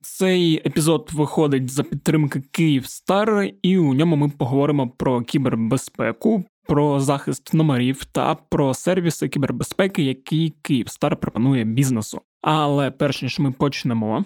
Цей епізод виходить за підтримки Київстар, і у ньому ми поговоримо про кібербезпеку, про захист номерів та про сервіси кібербезпеки, які Київстар пропонує бізнесу. Але перш ніж ми почнемо.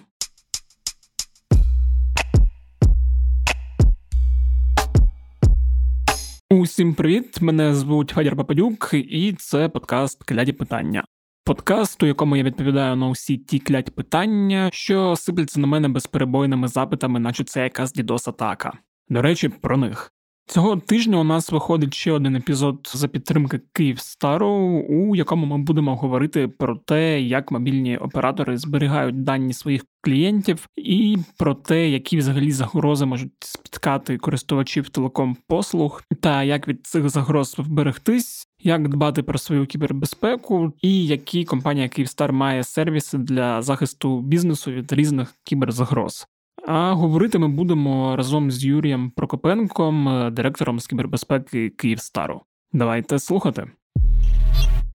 Усім привіт! Мене звуть Федір Пападюк, і це подкаст Кляді питання. Подкаст, у якому я відповідаю на усі ті клять питання, що сипляться на мене безперебойними запитами, наче це якась дідос атака. До речі, про них. Цього тижня у нас виходить ще один епізод за підтримки Київстару, у якому ми будемо говорити про те, як мобільні оператори зберігають дані своїх клієнтів, і про те, які взагалі загрози можуть спіткати користувачів телеком послуг, та як від цих загроз вберегтись, як дбати про свою кібербезпеку, і які компанія Київстар має сервіси для захисту бізнесу від різних кіберзагроз. А говорити ми будемо разом з Юрієм Прокопенком, е, директором з кібербезпеки Київстару. Давайте слухати.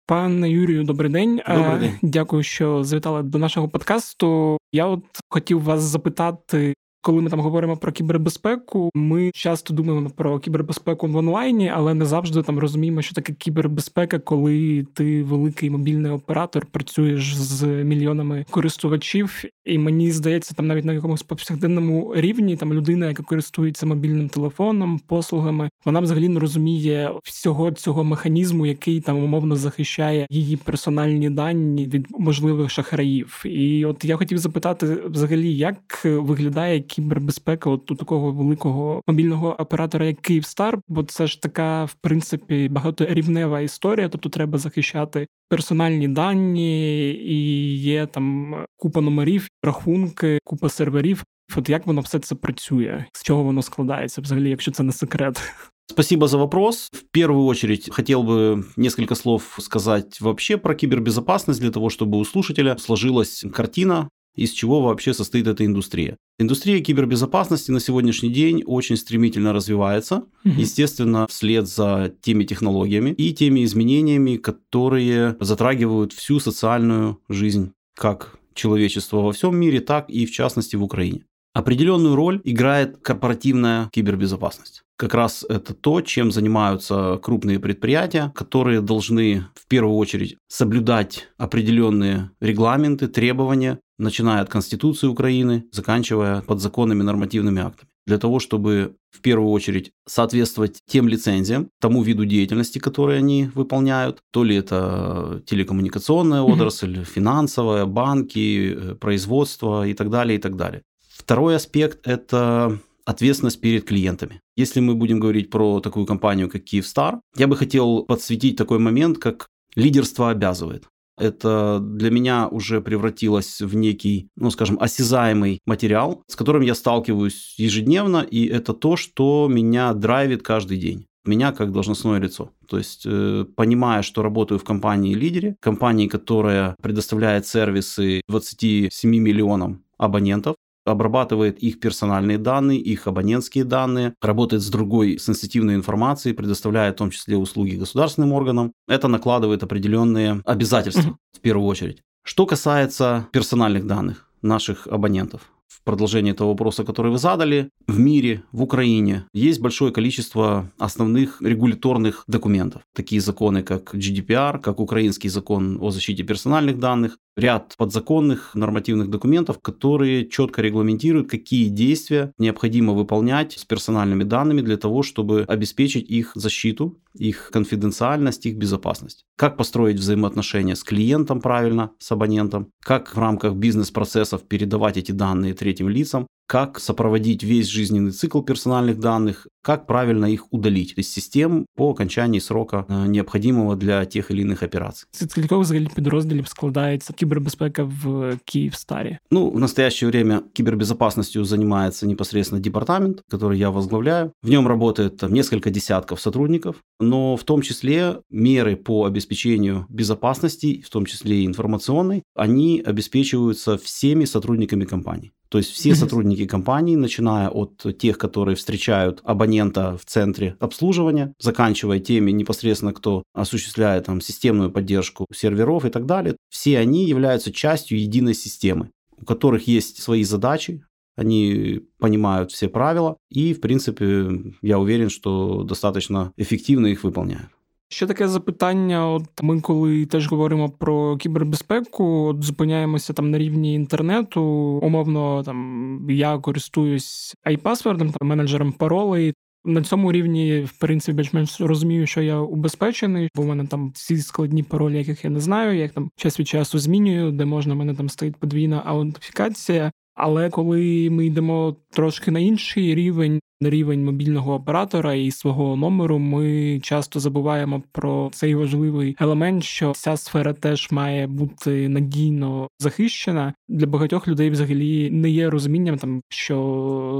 Пане Юрію, добрий день. Е, добрий день. Дякую, що завітали до нашого подкасту. Я от хотів вас запитати, коли ми там говоримо про кібербезпеку, ми часто думаємо про кібербезпеку в онлайні, але не завжди там розуміємо, що таке кібербезпека, коли ти великий мобільний оператор, працюєш з мільйонами користувачів. І мені здається, там навіть на якомусь повсякденному рівні там людина, яка користується мобільним телефоном, послугами, вона взагалі не розуміє всього цього механізму, який там умовно захищає її персональні дані від можливих шахраїв. І от я хотів запитати, взагалі, як виглядає кібербезпека от у такого великого мобільного оператора, як Київстар, бо це ж така, в принципі, багаторівнева історія, тобто треба захищати персональні дані, і є там купа номерів, рахунки, купа серверів. От як воно все це працює, з чого воно складається, взагалі, якщо це не секрет? Спасибо за вопрос. В первую очередь хотел бы несколько слов сказать вообще про кибербезопасность для того, чтобы у слушателя сложилась картина из чего вообще состоит эта индустрия. Индустрия кибербезопасности на сегодняшний день очень стремительно развивается, угу. естественно, вслед за теми технологиями и теми изменениями, которые затрагивают всю социальную жизнь как человечества во всем мире, так и в частности в Украине. Определенную роль играет корпоративная кибербезопасность. Как раз это то, чем занимаются крупные предприятия, которые должны в первую очередь соблюдать определенные регламенты, требования, начиная от Конституции Украины, заканчивая подзаконными нормативными актами. Для того, чтобы в первую очередь соответствовать тем лицензиям, тому виду деятельности, которые они выполняют, то ли это телекоммуникационная отрасль, mm-hmm. финансовая, банки, э, производство и так далее, и так далее. Второй аспект – это ответственность перед клиентами. Если мы будем говорить про такую компанию, как Киевстар, я бы хотел подсветить такой момент, как лидерство обязывает. Это для меня уже превратилось в некий, ну скажем, осязаемый материал, с которым я сталкиваюсь ежедневно, и это то, что меня драйвит каждый день меня как должностное лицо. То есть, э, понимая, что работаю в компании-лидере, компании, которая предоставляет сервисы 27 миллионам абонентов, обрабатывает их персональные данные, их абонентские данные, работает с другой сенситивной информацией, предоставляет в том числе услуги государственным органам. Это накладывает определенные обязательства в первую очередь. Что касается персональных данных наших абонентов, в продолжение этого вопроса, который вы задали, в мире, в Украине есть большое количество основных регуляторных документов. Такие законы, как GDPR, как украинский закон о защите персональных данных, ряд подзаконных нормативных документов, которые четко регламентируют, какие действия необходимо выполнять с персональными данными для того, чтобы обеспечить их защиту, их конфиденциальность, их безопасность. Как построить взаимоотношения с клиентом правильно, с абонентом, как в рамках бизнес-процессов передавать эти данные третьим лицам, как сопроводить весь жизненный цикл персональных данных, как правильно их удалить из систем по окончании срока э, необходимого для тех или иных операций. З скількох взагалі підрозділів складається кібербезпека в Киевстаре? Ну, в настоящее время кибербезопасностью занимается непосредственно департамент, который я возглавляю. В нем работает там, несколько десятков сотрудников, но в том числе меры по обеспечению безопасности, в том числе и информационной, они обеспечиваются всеми сотрудниками компании. То есть все сотрудники компании, начиная от тех, которые встречают абонента в центре обслуживания, заканчивая теми непосредственно, кто осуществляет там системную поддержку серверов и так далее, все они являются частью единой системы у которых есть свои задачи, они понимают все правила, и, в принципе, я уверен, что достаточно эффективно их выполняют. Ще таке запитання: от ми, коли теж говоримо про кібербезпеку, от зупиняємося там на рівні інтернету. Умовно, там я користуюсь iPassword, там менеджером паролей. На цьому рівні, в принципі, більш-менш розумію, що я убезпечений, бо в мене там всі складні паролі, яких я не знаю, як там час від часу змінюю, де можна в мене там стоїть подвійна аутентифікація. Але коли ми йдемо трошки на інший рівень, на рівень мобільного оператора і свого номеру, ми часто забуваємо про цей важливий елемент, що ця сфера теж має бути надійно захищена. Для багатьох людей взагалі не є розумінням, там що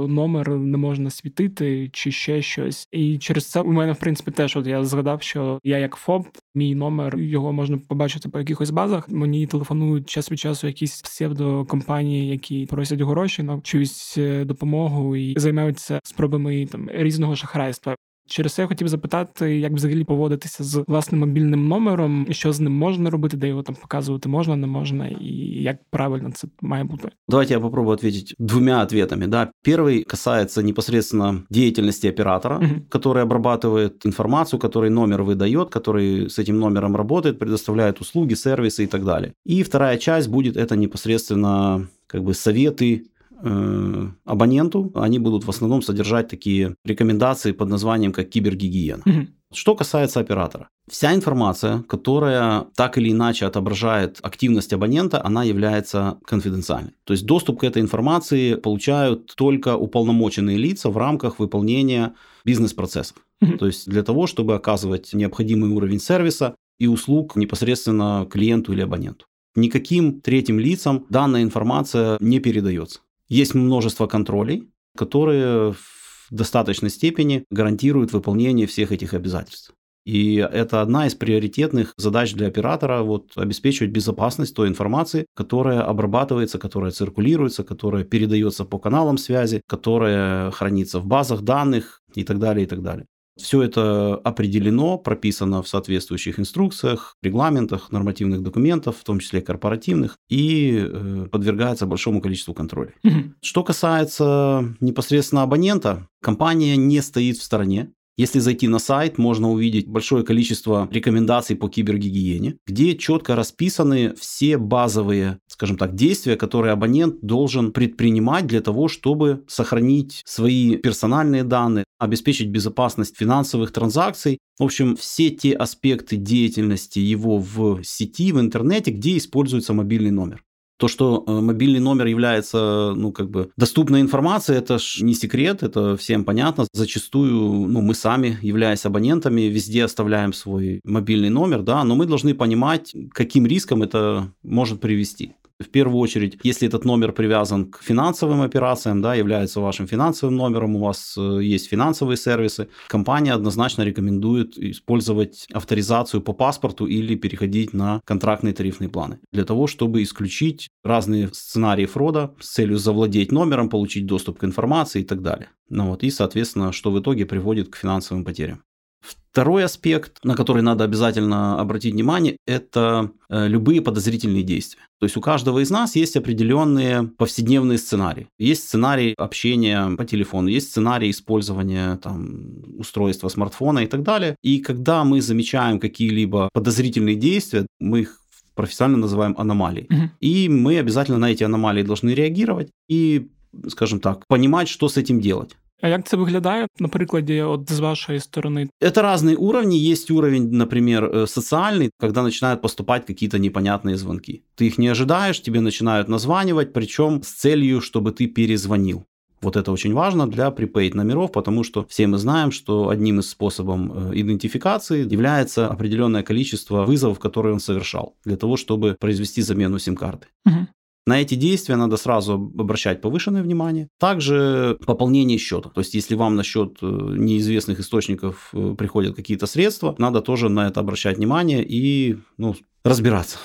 номер не можна світити чи ще щось. І через це у мене в принципі теж от я згадав, що я як ФОП, мій номер його можна побачити по якихось базах. Мені телефонують час від часу якісь псевдокомпанії, які просять гроші на чуюсь е, допомогу і займаються спробами там різного шахрайства. Через це я хотів запитати, як взагалі поводитися з власним мобільним номером, що з ним можна робити, де його там показувати можна, не можна, і як правильно це має бути. Давайте я попробую ответить двумя ответами. Да. Первый касается непосредственно деятельности оператора, угу. который обрабатывает информацию, который номер выдает, который с этим номером работает, предоставляет услуги, сервисы и так далее. И вторая часть будет это непосредственно как бы советы Э, абоненту, они будут в основном содержать такие рекомендации под названием как кибергигиена. Угу. Что касается оператора. Вся информация, которая так или иначе отображает активность абонента, она является конфиденциальной. То есть доступ к этой информации получают только уполномоченные лица в рамках выполнения бизнес-процессов. mm То есть для того, чтобы оказывать необходимый уровень сервиса и услуг непосредственно клиенту или абоненту. Никаким третьим лицам данная информация не передается. Есть множество контролей, которые в достаточной степени гарантируют выполнение всех этих обязательств. И это одна из приоритетных задач для оператора вот, обеспечивать безопасность той информации, которая обрабатывается, которая циркулируется, которая передается по каналам связи, которая хранится в базах данных и так далее, и так далее. Все это определено, прописано в соответствующих инструкциях, регламентах, нормативных документах, в том числе корпоративных, и э, подвергается большому количеству контроля. Угу. Что касается непосредственно абонента, компания не стоит в стороне. Если зайти на сайт, можно увидеть большое количество рекомендаций по кибергигиене, где четко расписаны все базовые, скажем так, действия, которые абонент должен предпринимать для того, чтобы сохранить свои персональные данные, обеспечить безопасность финансовых транзакций. В общем, все те аспекты деятельности его в сети, в интернете, где используется мобильный номер. То, что э, мобильный номер является, ну, как бы, доступной информацией, это ж не секрет, это всем понятно. Зачастую, ну, мы сами, являясь абонентами, везде оставляем свой мобильный номер, да, но мы должны понимать, каким риском это может привести. В первую очередь, если этот номер привязан к финансовым операциям, да, является вашим финансовым номером, у вас э, есть финансовые сервисы, компания однозначно рекомендует использовать авторизацию по паспорту или переходить на контрактные тарифные планы для того, чтобы исключить разные сценарии фрода с целью завладеть номером, получить доступ к информации и так далее. Ну вот, и, соответственно, что в итоге приводит к финансовым потерям. Второй аспект, на который надо обязательно обратить внимание, это э, любые подозрительные действия. То есть у каждого из нас есть определенные повседневные сценарии. Есть сценарий общения по телефону, есть сценарий использования там, устройства смартфона и так далее. И когда мы замечаем какие-либо подозрительные действия, мы их профессионально называем аномалией. Угу. И мы обязательно на эти аномалии должны реагировать и, скажем так, понимать, что с этим делать. А як це виглядає на прикладі от з вашей стороны? Это разные уровни. Есть уровень, например, э, социальный, когда начинают поступать какие-то непонятные звонки. Ты их не ожидаешь, тебе начинают названивать, причем с целью, чтобы ты перезвонил. Вот это очень важно для prepaid номеров, потому что все мы знаем, что одним из способов э, идентификации является определенное количество вызовов, которые он совершал, для того, чтобы произвести замену сим-карты. Угу. На эти действия надо сразу обращать повышенное внимание. Также пополнение счета. То есть, если вам на счет э, неизвестных источников э, приходят какие-то средства, надо тоже на это обращать внимание и ну, разбираться.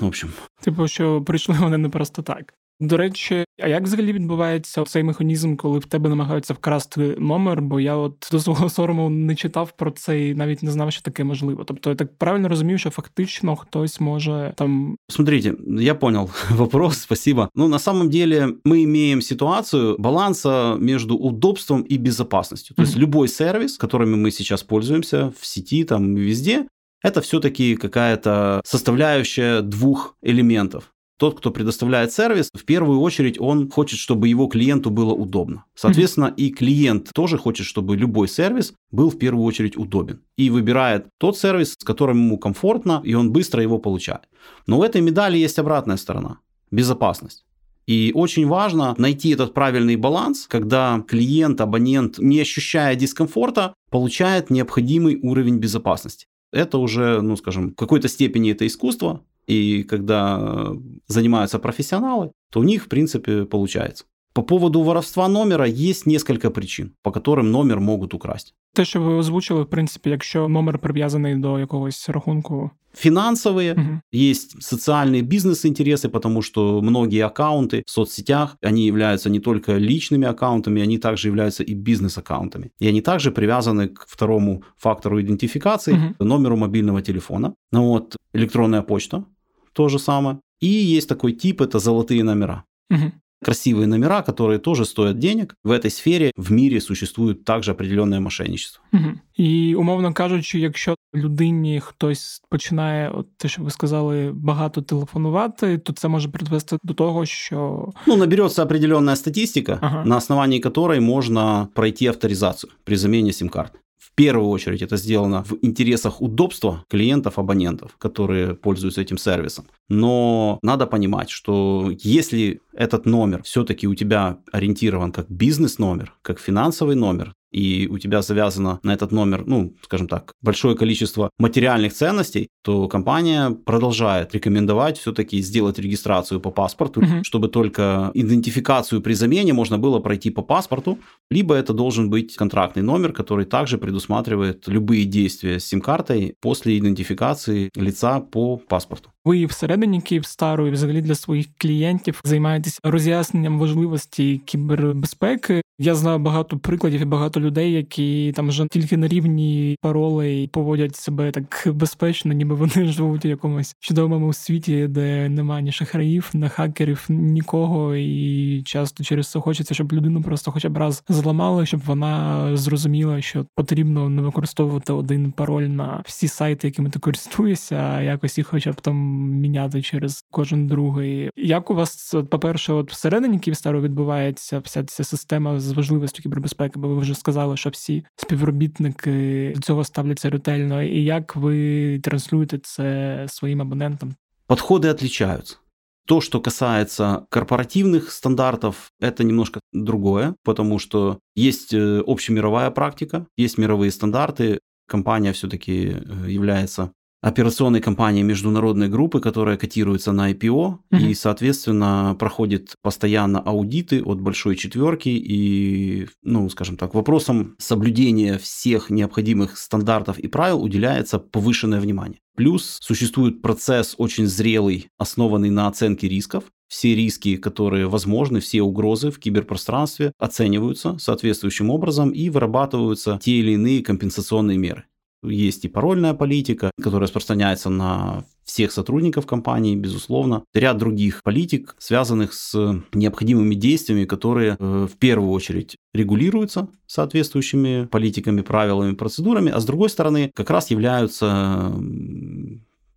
В общем. Типу, що прийшли вони не просто так. До речі, а як взагалі відбувається цей механізм, коли в тебе намагаються вкрасти номер? Бо я от до свого сорому не читав про це і навіть не знав, що таке можливо. Тобто я так правильно розумію, що фактично хтось може там. Смотрите, я понял вопрос, спасибо. Ну, на самом деле мы имеем ситуацию баланса между удобством и безопасностью. То есть mm-hmm. любой сервис, которыми мы сейчас пользуемся в сети, там везде, это все-таки какая-то составляющая двух элементов. Тот, кто предоставляет сервис, в первую очередь он хочет, чтобы его клиенту было удобно. Соответственно, mm-hmm. и клиент тоже хочет, чтобы любой сервис был в первую очередь удобен. И выбирает тот сервис, с которым ему комфортно, и он быстро его получает. Но у этой медали есть обратная сторона – безопасность. И очень важно найти этот правильный баланс, когда клиент, абонент, не ощущая дискомфорта, получает необходимый уровень безопасности. Это уже, ну скажем, в какой-то степени это искусство, и когда занимаются профессионалы, то у них, в принципе, получается. По поводу воровства номера есть несколько причин, по которым номер могут украсть. Те, що ви озвучили, в принципі, якщо номер прив'язаний до якогось рахунку. Финансовые, угу. есть социальные бизнес-интересы, потому что многие аккаунты в соцсетях, они являются не только личными аккаунтами, они также являются и бизнес-аккаунтами. И они также привязаны к второму фактору идентификации, угу. номеру мобильного телефона. Ну вот, электронная почта, то же самое. И есть такой тип, это золотые номера. Угу. Красивые номера, которые тоже стоят денег. В этой сфере в мире существует также определенное мошенничество. Угу. І умовно кажучи, якщо людині хтось починає, от те, що ви сказали, багато телефонувати, то це може призвести до того, що ну наберется определенная статистика, ага. на основании которой можно пройти авторизацию при замене сим-карт. Первую очередь это сделано в интересах удобства клиентов, абонентов, которые пользуются этим сервисом. Но надо понимать, что если этот номер все-таки у тебя ориентирован как бизнес-номер, как финансовый номер, и у тебя завязано на этот номер, ну, скажем так, большое количество материальных ценностей, то компания продолжает рекомендовать все-таки сделать регистрацию по паспорту, угу. чтобы только идентификацию при замене можно было пройти по паспорту, либо это должен быть контрактный номер, который также предусматривает любые действия с сим-картой после идентификации лица по паспорту. Ви всередині Київстару і взагалі для своїх клієнтів займаєтесь роз'ясненням важливості кібербезпеки. Я знаю багато прикладів і багато людей, які там вже тільки на рівні паролей поводять себе так безпечно, ніби вони живуть у якомусь чудовому світі, де немає ні шахраїв, ні хакерів, нікого. І часто через це хочеться, щоб людину просто хоча б раз зламали, щоб вона зрозуміла, що потрібно не використовувати один пароль на всі сайти, якими ти користуєшся, а якось їх, хоча б там міняти через кожен другий. Як у вас, по-перше, от всередині Київстару відбувається вся ця система з важливістю кібербезпеки, бо ви вже сказали, що всі співробітники до цього ставляться ретельно, і як ви транслюєте це своїм абонентам? Подходы отличаются. То, что касается корпоративных стандартов, это немножко другое, потому что есть э, общемировая практика, есть мировые стандарты. Компания все-таки э, является операционной компании международной группы, которая котируется на IPO угу. и, соответственно, проходит постоянно аудиты от большой четверки и, ну, скажем так, вопросам соблюдения всех необходимых стандартов и правил уделяется повышенное внимание. Плюс существует процесс очень зрелый, основанный на оценке рисков. Все риски, которые возможны, все угрозы в киберпространстве оцениваются соответствующим образом и вырабатываются те или иные компенсационные меры. Есть и парольная политика, которая распространяется на всех сотрудников компании, безусловно. Ряд других политик, связанных с необходимыми действиями, которые э, в первую очередь регулируются соответствующими политиками, правилами, процедурами, а с другой стороны как раз являются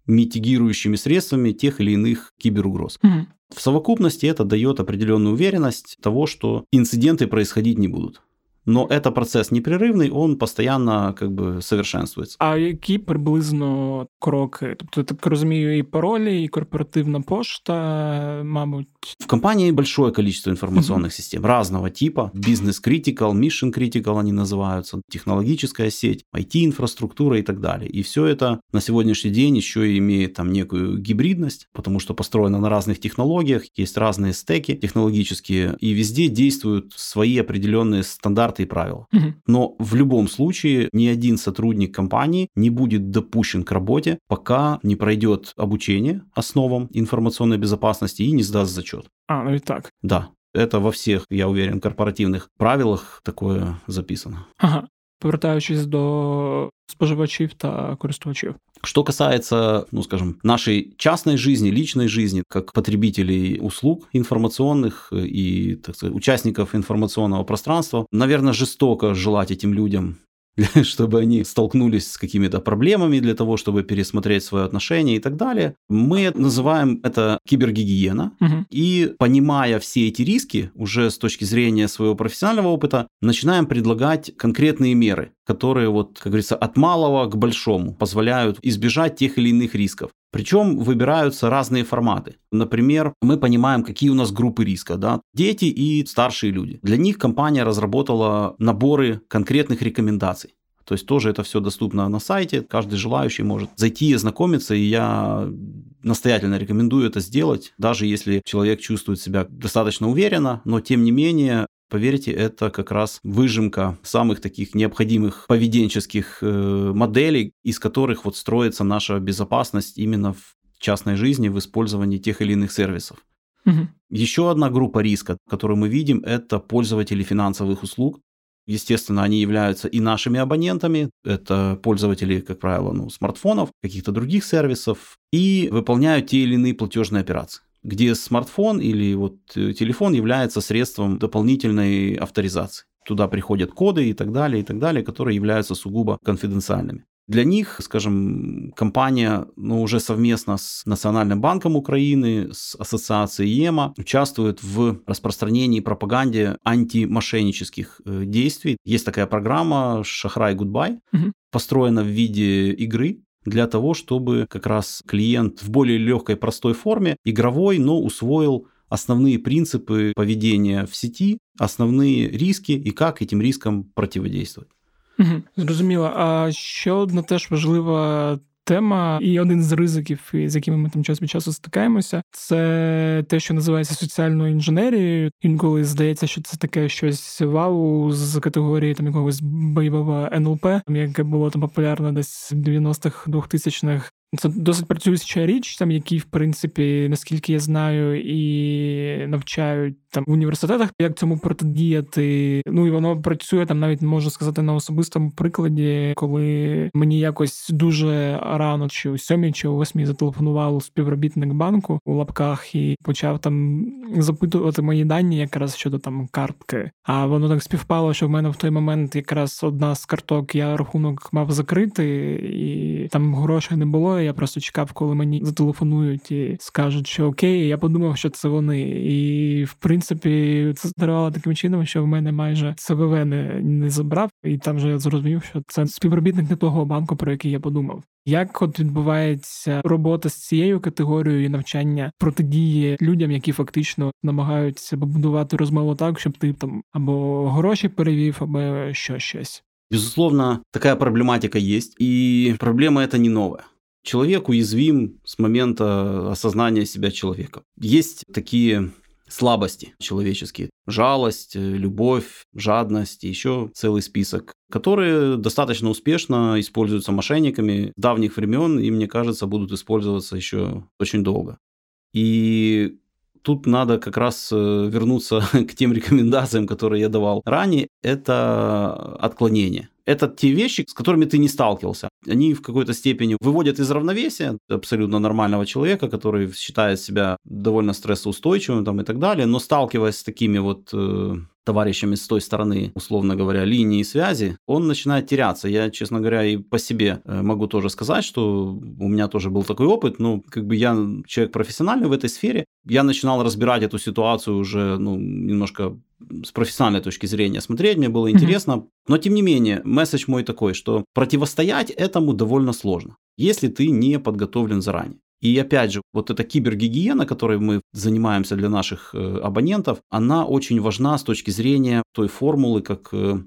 митигирующими средствами тех или иных киберугроз. Угу. В совокупности это дает определенную уверенность того, что инциденты происходить не будут. Но это процесс непрерывний, он постійно как бы совершенствується. А які приблизно кроки? Тобто, так розумію, і паролі, і корпоративна пошта, мабуть. В компании большое количество информационных mm-hmm. систем разного типа. Бизнес-критикал, mission-critical они называются, технологическая сеть, IT-инфраструктура и так далее. И все это на сегодняшний день еще имеет там некую гибридность, потому что построено на разных технологиях, есть разные стеки технологические, и везде действуют свои определенные стандарты стандарты и правила. Угу. Но в любом случае ни один сотрудник компании не будет допущен к работе, пока не пройдет обучение основам информационной безопасности и не сдаст зачет. А, ну и так. Да. Это во всех, я уверен, корпоративных правилах такое записано. Ага. Повертаючись до споживачів та користувачів. Что касается, ну, скажем, нашей частной жизни, личной жизни, как потребителей услуг информационных и, так сказать, участников информационного пространства, наверное, жестоко желать этим людям чтобы они столкнулись с какими-то проблемами для того, чтобы пересмотреть свое отношение и так далее. Мы называем это кибергигиена. Угу. И понимая все эти риски, уже с точки зрения своего профессионального опыта, начинаем предлагать конкретные меры, которые, вот, как говорится, от малого к большому позволяют избежать тех или иных рисков. Причем выбираются разные форматы. Например, мы понимаем, какие у нас группы риска. Да? Дети и старшие люди. Для них компания разработала наборы конкретных рекомендаций. То есть тоже это все доступно на сайте, каждый желающий может зайти и ознакомиться, и я настоятельно рекомендую это сделать, даже если человек чувствует себя достаточно уверенно, но тем не менее Поверьте, это как раз выжимка самых таких необходимых поведенческих э, моделей, из которых вот строится наша безопасность именно в частной жизни в использовании тех или иных сервисов. Угу. Еще одна группа риска, которую мы видим, это пользователи финансовых услуг. Естественно, они являются и нашими абонентами. Это пользователи, как правило, ну, смартфонов, каких-то других сервисов. И выполняют те или иные платежные операции где смартфон или вот э, телефон является средством дополнительной авторизации. Туда приходят коды и так далее, и так далее, которые являются сугубо конфиденциальными. Для них, скажем, компания ну, уже совместно с Национальным банком Украины, с ассоциацией ЕМА участвует в распространении и пропаганде антимошеннических э, действий. Есть такая программа «Шахрай Goodbye», угу. построена в виде игры, для того, чтобы как раз клиент в более легкой, простой форме, игровой, но усвоил основные принципы поведения в сети, основные риски і як этим рискам противодействовать. Зрозуміло. А ще одна теж важлива тема, і один з ризиків, з якими ми там час від часу стикаємося, це те, що називається соціальною інженерією. Інколи здається, що це таке щось вау з категорії там якогось бойового НЛП, яке було там популярно десь в 90-х 2000-х. Це досить працююча річ, там які, в принципі, наскільки я знаю, і навчають там в університетах, як цьому протидіяти. Ну і воно працює там, навіть можу сказати на особистому прикладі, коли мені якось дуже рано, чи у сьомій, чи у восьмій зателефонував співробітник банку у лапках і почав там запитувати мої дані, якраз щодо там картки. А воно так співпало, що в мене в той момент якраз одна з карток я рахунок мав закрити, і там грошей не було. Я просто чекав, коли мені зателефонують і скажуть, що окей. Я подумав, що це вони. І в принципі це здарувало таким чином, що в мене майже ЦВВ не, не забрав, і там вже я зрозумів, що це співробітник не того банку, про який я подумав. Як от відбувається робота з цією категорією навчання протидії людям, які фактично намагаються побудувати розмову так, щоб ти там або гроші перевів, або що щось? Безусловно, такая проблематика есть, и проблема эта не новая. Человек уязвим с момента осознания себя человеком. Есть такие слабости человеческие. Жалость, любовь, жадность, еще целый список, которые достаточно успешно используются мошенниками с давних времен и, мне кажется, будут использоваться еще очень долго. И тут надо как раз э, вернуться к тем рекомендациям, которые я давал ранее. Это отклонение. Это те вещи, с которыми ты не сталкивался. Они в какой-то степени выводят из равновесия абсолютно нормального человека, который считает себя довольно стрессоустойчивым там, и так далее, но сталкиваясь с такими вот э, товарищами с той стороны, условно говоря, линии связи, он начинает теряться. Я, честно говоря, и по себе э, могу тоже сказать, что у меня тоже был такой опыт, но как бы я человек профессиональный в этой сфере, я начинал разбирать эту ситуацию уже ну, немножко с профессиональной точки зрения смотреть, мне было интересно. Mm-hmm. Но тем не менее, месседж мой такой, что противостоять этому довольно сложно, если ты не подготовлен заранее. И опять же, вот эта кибергигиена, которой мы занимаемся для наших э, абонентов, она очень важна с точки зрения той формулы, как э,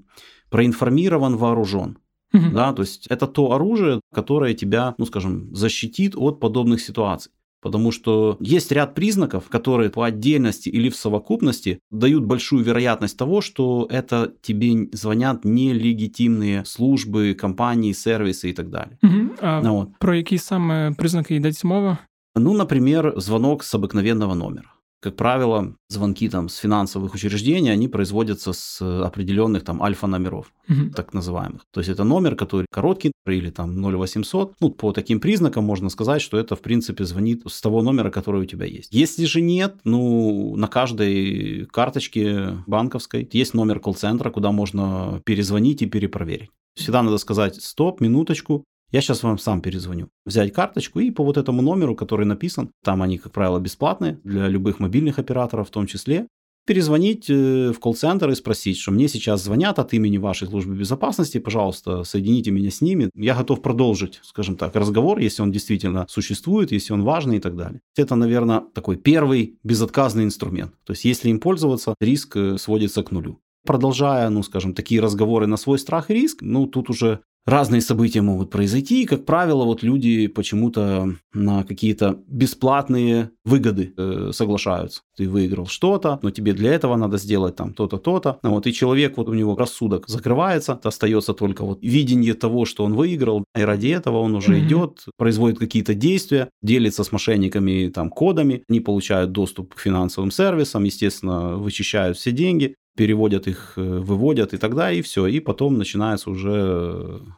проинформирован, вооружен. Mm-hmm. Да, то есть это то оружие, которое тебя, ну скажем, защитит от подобных ситуаций. Потому что есть ряд признаков, которые по отдельности или в совокупности дают большую вероятность того, что это тебе звонят нелегитимные службы, компании, сервисы и так далее. Угу. А ну, вот. Про які саме признаки йдеться мова? Ну, например, звонок с обыкновенного номера. Как правило, звонки там с финансовых учреждений, они производятся с определенных там альфа-номеров, угу. так называемых. То есть это номер, который короткий или там 0800. Ну, по таким признакам можно сказать, что это, в принципе, звонит с того номера, который у тебя есть. Если же нет, ну, на каждой карточке банковской есть номер колл-центра, куда можно перезвонить и перепроверить. Всегда надо сказать, стоп, минуточку, я сейчас вам сам перезвоню. Взять карточку и по вот этому номеру, который написан, там они, как правило, бесплатные для любых мобильных операторов в том числе, перезвонить э, в колл-центр и спросить, что мне сейчас звонят от имени вашей службы безопасности, пожалуйста, соедините меня с ними. Я готов продолжить, скажем так, разговор, если он действительно существует, если он важный и так далее. Это, наверное, такой первый безотказный инструмент. То есть, если им пользоваться, риск э, сводится к нулю. Продолжая, ну, скажем, такие разговоры на свой страх и риск, ну, тут уже разные события могут произойти, и, как правило, вот люди почему-то на какие-то бесплатные выгоды э, соглашаются. Ты выиграл что-то, но тебе для этого надо сделать там то-то, то-то. Вот, и человек, вот у него рассудок закрывается, остается только вот видение того, что он выиграл, и ради этого он уже mm-hmm. идет, производит какие-то действия, делится с мошенниками там кодами, они получают доступ к финансовым сервисам, естественно, вычищают все деньги, переводят их, э, выводят, и тогда і все, і потім починаються вже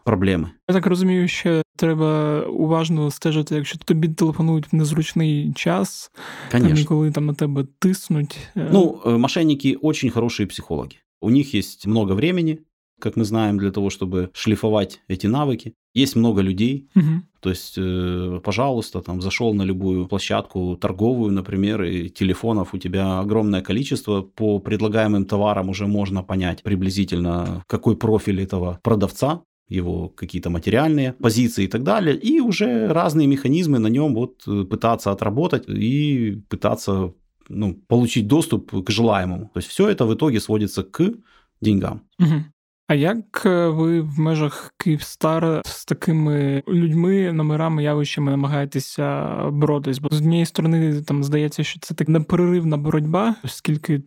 проблеми. Я так розумію, що треба уважно стежити, якщо тобі телефонують в незручний час, Конечно. там, коли там на тебе тиснуть. Ну, мошенники очень хорошие психологи. У них есть много времени, как мы знаем, для того, чтобы шлифовать эти навыки. Есть много людей, угу. то есть, э, пожалуйста, там зашел на любую площадку торговую, например, и телефонов у тебя огромное количество. По предлагаемым товарам уже можно понять приблизительно, какой профиль этого продавца, его какие-то материальные позиции и так далее, и уже разные механизмы на нем вот э, пытаться отработать и пытаться ну, получить доступ к желаемому. То есть все это в итоге сводится к деньгам. Угу. А як е, ви в межах Київстар з такими людьми, номерами, явищами намагаєтеся боротись? Бо з однієї сторони там здається, що це так непреривна боротьба, оскільки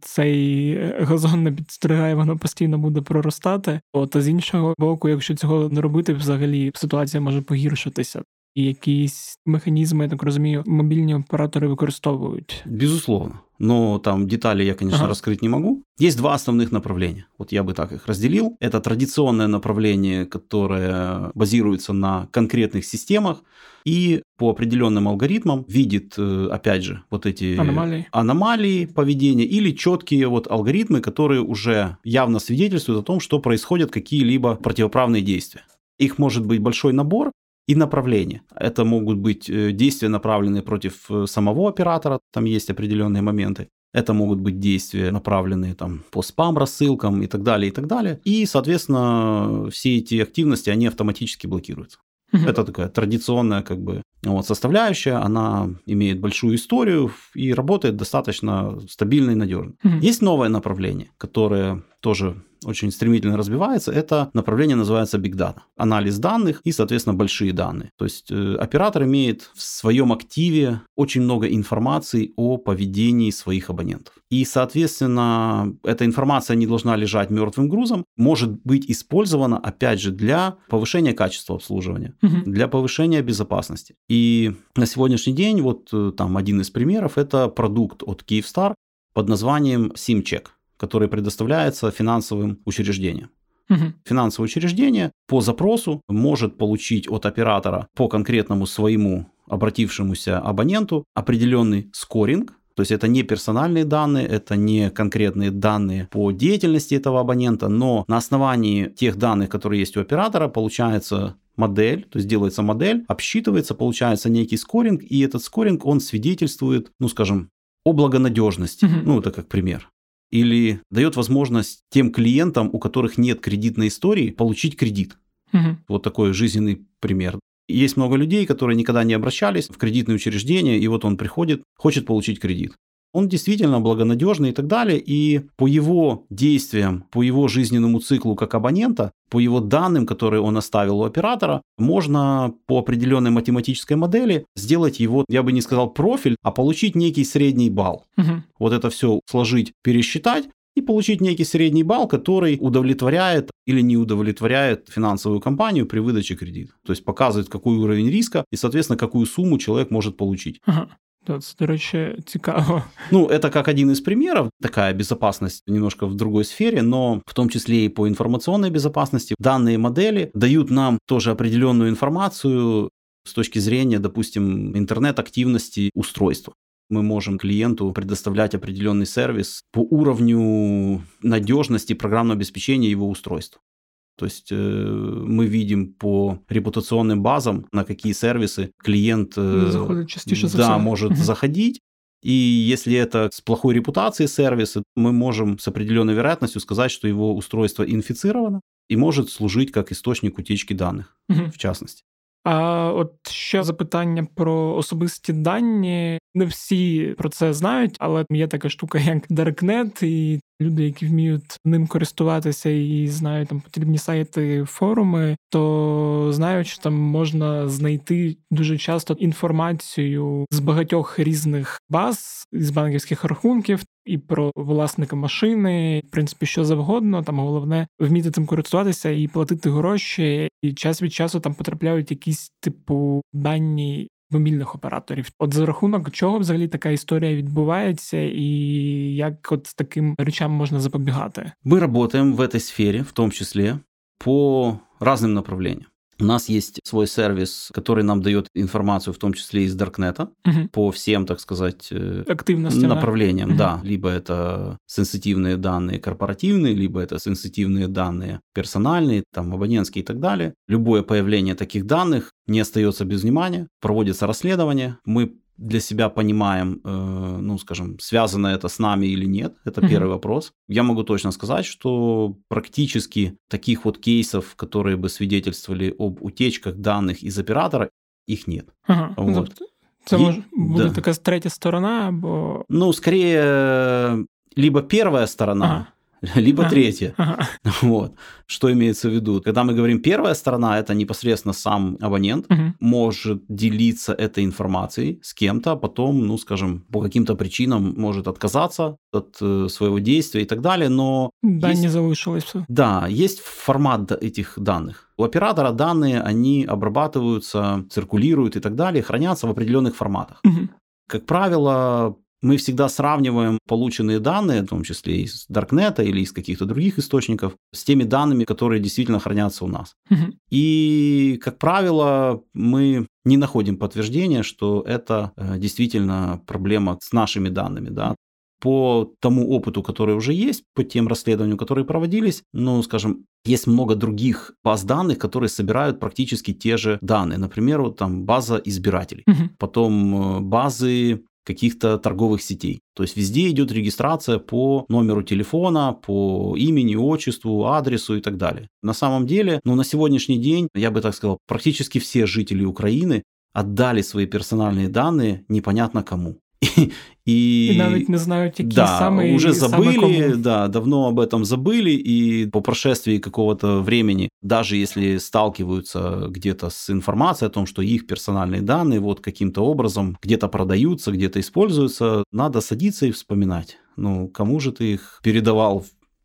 цей газон не підстригає, воно постійно буде проростати. От а з іншого боку, якщо цього не робити, взагалі ситуація може погіршитися. І якісь механізми, я так розумію, мобільні оператори використовують. Безусловно. но там детали я, конечно, ага. раскрыть не могу. Есть два основных направления. Вот я бы так их разделил. Это традиционное направление, которое базируется на конкретных системах и по определенным алгоритмам видит, э, опять же, вот эти аномалии, аномалии поведения или четкие вот алгоритмы, которые уже явно свидетельствуют о том, что происходят какие-либо противоправные действия. Их может быть большой набор, и направление. Это могут быть э, действия, направленные против э, самого оператора, там есть определенные моменты. Это могут быть действия, направленные там, по спам-рассылкам и так далее, и так далее. И, соответственно, все эти активности, они автоматически блокируются. Угу. Это такая традиционная как бы вот, составляющая, она имеет большую историю и работает достаточно стабильно и надежно. Угу. Есть новое направление, которое тоже очень стремительно развивается, это направление называется Big Data. Анализ данных и, соответственно, большие данные. То есть э, оператор имеет в своем активе очень много информации о поведении своих абонентов. И, соответственно, эта информация не должна лежать мертвым грузом, может быть использована, опять же, для повышения качества обслуживания, угу. для повышения безопасности. И на сегодняшний день, вот э, там один из примеров, это продукт от Kyivstar под названием SimCheck который предоставляется финансовым учреждениям. Угу. Финансовое учреждение по запросу может получить от оператора по конкретному своему обратившемуся абоненту определенный скоринг, то есть это не персональные данные, это не конкретные данные по деятельности этого абонента, но на основании тех данных, которые есть у оператора, получается модель, то есть делается модель, обсчитывается, получается некий скоринг, и этот скоринг, он свидетельствует, ну скажем, о благонадежности. Угу. Ну, это как пример или дает возможность тем клиентам, у которых нет кредитной истории, получить кредит. Угу. Вот такой жизненный пример. Есть много людей, которые никогда не обращались в кредитные учреждения, и вот он приходит, хочет получить кредит. Он действительно благонадежный и так далее. И по его действиям, по его жизненному циклу как абонента, по его данным, которые он оставил у оператора, можно по определенной математической модели сделать его, я бы не сказал профиль, а получить некий средний балл. Угу. Вот это все сложить, пересчитать, и получить некий средний балл, который удовлетворяет или не удовлетворяет финансовую компанию при выдаче кредита. То есть показывает, какой уровень риска и, соответственно, какую сумму человек может получить. Ага. Це, до речі, цікаво. Ну, это как один из примеров, такая безопасность немножко в другой сфере, но в том числе и по информационной безопасности. Данные модели дают нам тоже определенную информацию с точки зрения, допустим, интернет-активности устройства мы можем клиенту предоставлять определенный сервис по уровню надежности программного обеспечения его устройства. То есть э, мы видим по репутационным базам, на какие сервисы клиент э, Заходит частише да, может заходить. И если это с плохой репутацией сервисы, мы можем с определенной вероятностью сказать, что его устройство инфицировано и может служить как источник утечки данных, в частности. А от ще запитання про особисті дані. Не всі про це знають, але є така штука, як Darknet, і люди, які вміють ним користуватися і знають там потрібні сайти, форуми, то знають, що там можна знайти дуже часто інформацію з багатьох різних баз з банківських рахунків. І про власника машини, в принципі, що завгодно. Там головне вміти цим користуватися і платити гроші. І час від часу там потрапляють якісь типу дані мобільних операторів. От за рахунок чого взагалі така історія відбувається, і як от таким речам можна запобігати? Ми працюємо в цій сфері, в тому числі по різним направлениям. У нас есть свой сервис, который нам дает информацию, в том числе из Даркнета, угу. по всем, так сказать, э, Активностям, направлениям. Угу. Да, либо это сенситивные данные корпоративные, либо это сенситивные данные персональные, там абонентские и так далее. Любое появление таких данных не остается без внимания. Проводится расследование. Мы для себя понимаем, э, ну, скажем, связано это с нами или нет. Это mm-hmm. первый вопрос. Я могу точно сказать, что практически таких вот кейсов, которые бы свидетельствовали об утечках данных из оператора, их нет. Ага. Вот. Це може буде да. така третя сторона, або. Ну, скорее, либо первая сторона. Ага либо третье. Ага. Вот. Что имеется в виду? Когда мы говорим первая сторона, это непосредственно сам абонент может делиться этой информацией с кем-то, а потом, ну, скажем, по каким-то причинам может отказаться от э, своего действия и так далее, но... Да, есть... не залишилось все. Да, есть формат этих данных. У оператора данные, они обрабатываются, циркулируют и так далее, хранятся в определенных форматах. Угу. Как правило, мы всегда сравниваем полученные данные, в том числе из Даркнета или из каких-то других источников, с теми данными, которые действительно хранятся у нас. Угу. И, как правило, мы не находим подтверждения, что это э, действительно проблема с нашими данными. Да? По тому опыту, который уже есть, по тем расследованиям, которые проводились, ну, скажем, есть много других баз данных, которые собирают практически те же данные. Например, вот там база избирателей, угу. потом э, базы каких-то торговых сетей. То есть везде идет регистрация по номеру телефона, по имени, отчеству, адресу и так далее. На самом деле, ну на сегодняшний день, я бы так сказал, практически все жители Украины отдали свои персональные данные непонятно кому. И, и навіть не знають, які да, саме уже забыли, саме да, давно об этом забыли, и по прошествии какого-то времени, даже если сталкиваются где-то с информацией о том, что их персональные данные вот каким-то образом где-то продаются, где-то используются, надо садиться и вспоминать. Ну, кому же ты их передавал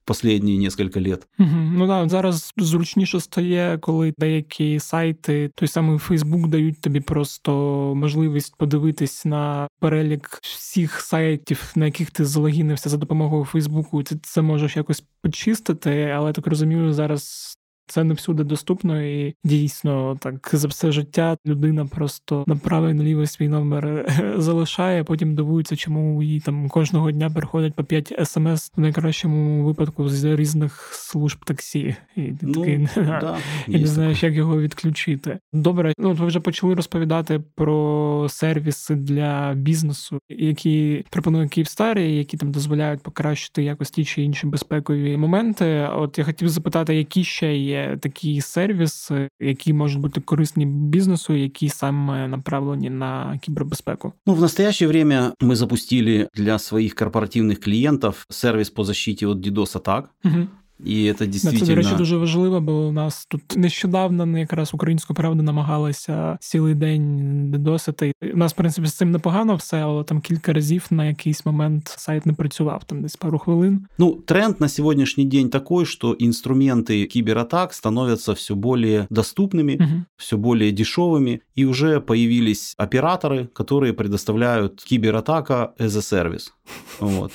Последні несколько лет. Угу. Ну да, зараз зручніше стає, коли деякі сайти, той самий Фейсбук, дають тобі просто можливість подивитись на перелік всіх сайтів, на яких ти залогінився за допомогою Фейсбуку. Ти це можеш якось почистити, але так розумію, зараз це не всюди доступно, і дійсно так за все життя людина просто направо і наліво свій номер е, залишає, потім дивується, чому їй там кожного дня приходять по 5 смс в найкращому випадку з різних служб таксі, і ти ну, такий да, і не знаєш, як його відключити. Добре, ну ви вже почали розповідати про сервіси для бізнесу, які пропонує Київстар, які там дозволяють покращити якось ті чи інші безпекові моменти. От я хотів запитати, які ще є є такі сервіси, які можуть бути корисні бізнесу, які саме направлені на кібербезпеку? Ну, в настоящее время мы запустили для своих корпоративных клиентов сервис по защите от DDoS-атак. Угу. І це дійсно... Це, до речі, дуже важливо, бо у нас тут нещодавно якраз українську правду намагалася цілий день досити. У нас, в принципі, з цим непогано все, але там кілька разів на якийсь момент сайт не працював, там десь пару хвилин. Ну, тренд на сегодняшний день такой, что инструменты кибератак становятся все более доступными, угу. все более дешевыми, и уже появились операторы, которые предоставляют кибератака as a service. Вот.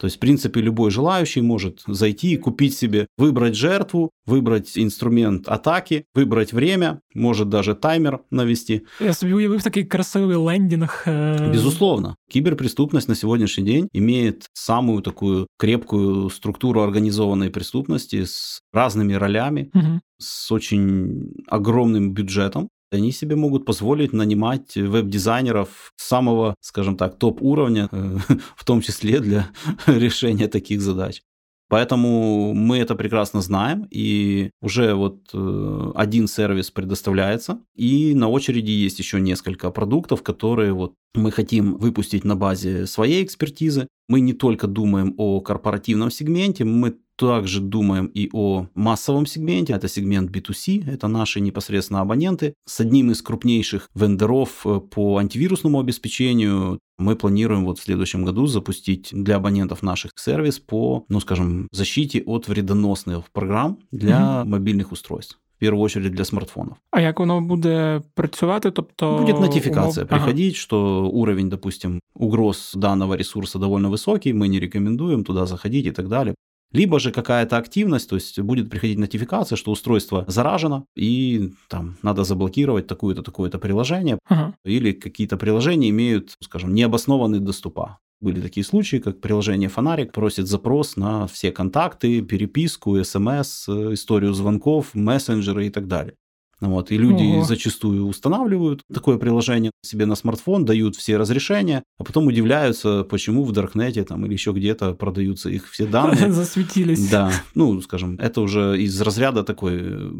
То есть, в принципе, любой желающий может зайти, купить себе, выбрать жертву, выбрать инструмент атаки, выбрать время, может даже таймер навести. Я собі уявив такий красивий лендинг. Безусловно. Киберпреступность на сегодняшний день имеет самую такую крепкую структуру организованной преступности с разными ролями, угу. с очень огромным бюджетом они себе могут позволить нанимать веб-дизайнеров самого, скажем так, топ-уровня, э, в том числе для решения таких задач. Поэтому мы это прекрасно знаем, и уже вот э, один сервис предоставляется, и на очереди есть еще несколько продуктов, которые вот мы хотим выпустить на базе своей экспертизы. Мы не только думаем о корпоративном сегменте, мы также думаем и о массовом сегменте. Это сегмент B2C, это наши непосредственно абоненты. С одним из крупнейших вендоров э, по антивирусному обеспечению мы планируем вот в следующем году запустить для абонентов наших сервис по, ну скажем, защите от вредоносных программ для mm-hmm. мобильных устройств. В первую очередь для смартфонов. А як воно буде працювати? Тобто будет нотификация умов... приходить, ага. что уровень, допустим, угроз данного ресурса довольно высокий, мы не рекомендуем туда заходить и так далее. Либо же какая-то активность, то есть будет приходить нотификация, что устройство заражено, и там надо заблокировать такое-то, такое-то приложение, ага. или какие-то приложения имеют, скажем, необоснованный доступа. Были такие случаи, как приложение «Фонарик» просит запрос на все контакты, переписку, смс, историю звонков, мессенджеры и так далее. Вот, и люди Ого. зачастую устанавливают такое приложение себе на смартфон, дают все разрешения, а потом удивляются, почему в Даркнете там, или еще где-то продаются их все данные. Засветились. Да, ну, скажем, это уже из разряда такой э,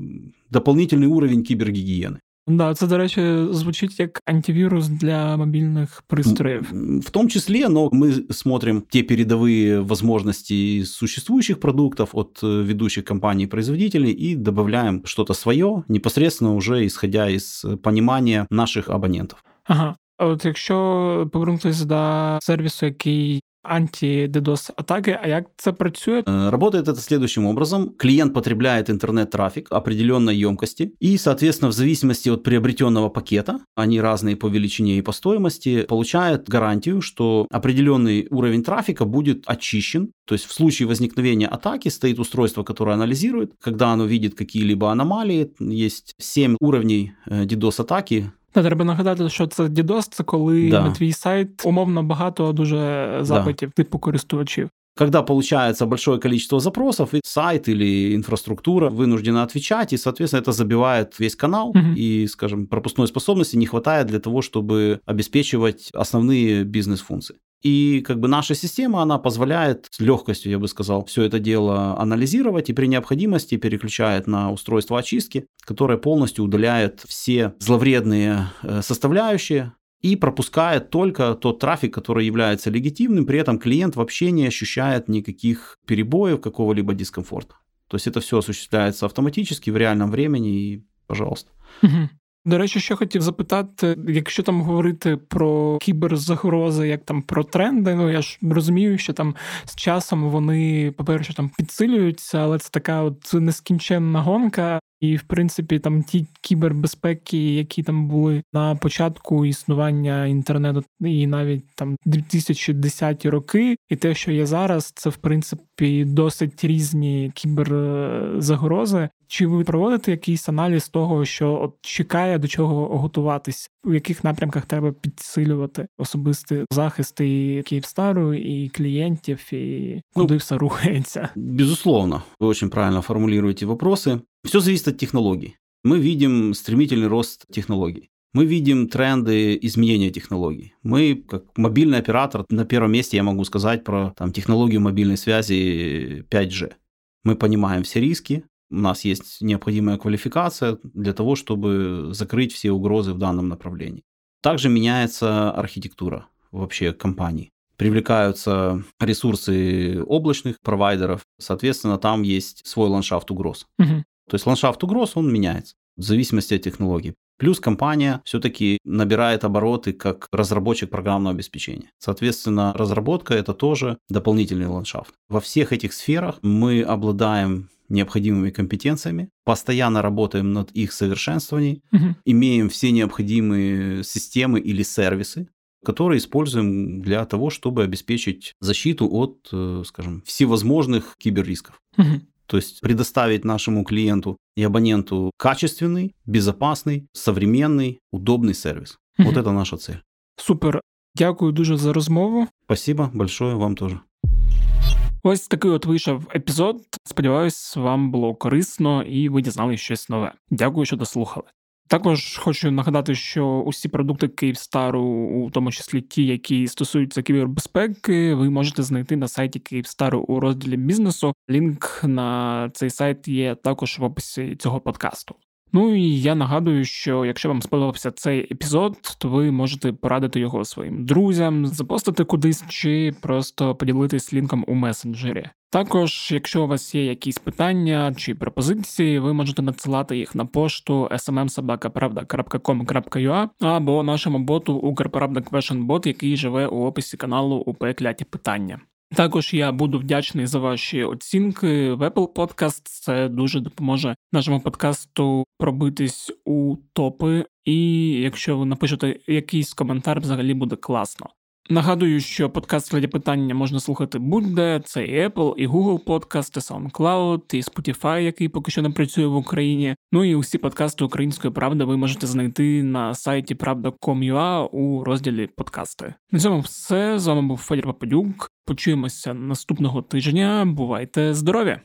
дополнительный уровень кибергигиены. Да, це, до речі, звучить як антивирус для мобильных пристроев. В том числе, но мы смотрим те передовые возможности существующих продуктов от э, ведущих компаний-производителей и добавляем что-то свое, непосредственно уже исходя из понимания наших абонентов. Ага. А от якщо повернутися до сервісу, який анти-DDoS атаки. А як це працює? Э, работает это следующим образом. Клиент потребляет интернет-трафик определенной емкости, и, соответственно, в зависимости от приобретенного пакета, они разные по величине и по стоимости, получает гарантию, что определенный уровень трафика будет очищен. То есть в случае возникновения атаки стоит устройство, которое анализирует, когда оно видит какие-либо аномалии. Есть 7 уровней э, DDoS-атаки, Та треба нагадати, що це DDoS, це коли да. на твій сайт умовно багато дуже запитів да. типу користувачів. Когда получается большое количество запросов, и сайт или инфраструктура вынуждена отвечать, и, соответственно, это забивает весь канал, угу. и, скажем, пропускной способности не хватает для того, чтобы обеспечивать основные бизнес-функции. И как бы наша система, она позволяет с легкостью, я бы сказал, все это дело анализировать и при необходимости переключает на устройство очистки, которое полностью удаляет все зловредные э, составляющие, и пропускает только тот трафик, который является легитимным, при этом клиент вообще не ощущает никаких перебоев, какого-либо дискомфорта. То есть это все осуществляется автоматически в реальном времени, и пожалуйста. До речі, що хотів запитати, якщо там говорити про кіберзагрози, як там про тренди, ну я ж розумію, що там з часом вони, по-перше, там підсилюються, але це така от нескінченна гонка. І, в принципі, там ті кібербезпеки, які там були на початку існування інтернету, і навіть там 2010 роки, і те, що є зараз, це в принципі досить різні кіберзагрози. Чи ви проводите якийсь аналіз того, що от чекає до чого готуватись, у яких напрямках треба підсилювати особистий захист і Київстару, і клієнтів, і куди ну, все рухається? Безусловно, ви дуже правильно формулюєте вопроси. Все зависит от технологий. Мы видим стремительный рост технологий. Мы видим тренды изменения технологий. Мы, как мобильный оператор, на первом месте я могу сказать про там, технологию мобильной связи 5G. Мы понимаем все риски, у нас есть необходимая квалификация для того, чтобы закрыть все угрозы в данном направлении. Также меняется архитектура вообще компаний. Привлекаются ресурсы облачных провайдеров, соответственно, там есть свой ландшафт угроз. Угу. То есть ландшафт угроз, он меняется в зависимости от технологий. Плюс компания все-таки набирает обороты как разработчик программного обеспечения. Соответственно, разработка это тоже дополнительный ландшафт. Во всех этих сферах мы обладаем необходимыми компетенциями, постоянно работаем над их совершенствованием, угу. имеем все необходимые системы или сервисы, которые используем для того, чтобы обеспечить защиту от, э, скажем, всевозможных киберрисков. Угу. То есть предоставить нашему клиенту и абоненту качественный, безопасный, современный, удобный сервис. Угу. Вот это наша цель. Супер. Дякую дуже за розмову. Спасибо большое вам тоже. Ось такий от вийшов епізод. Сподіваюсь, вам було корисно і ви дізнали щось нове. Дякую, що дослухали. Також хочу нагадати, що усі продукти Київстару, у тому числі ті, які стосуються кібербезпеки, ви можете знайти на сайті Київстару у розділі бізнесу. Лінк на цей сайт є також в описі цього подкасту. Ну і я нагадую, що якщо вам сподобався цей епізод, то ви можете порадити його своїм друзям, запостити кудись чи просто поділитись лінком у месенджері. Також, якщо у вас є якісь питання чи пропозиції, ви можете надсилати їх на пошту smmsobakapravda.com.ua або нашому боту Укрправда Question який живе у описі каналу УП Кляті Питання. Також я буду вдячний за ваші оцінки в Apple Podcast. Це дуже допоможе нашому подкасту пробитись у топи. І якщо ви напишете якийсь коментар, взагалі буде класно. Нагадую, що подкаст «Раді питання можна слухати будь-де. Це і Apple, і Google Podcast, і SoundCloud, і Spotify, який поки що не працює в Україні. Ну і усі подкасти Української правди ви можете знайти на сайті правда.com.ua у розділі подкасти. На цьому все з вами був Федір Пападюк. Почуємося наступного тижня. Бувайте здорові!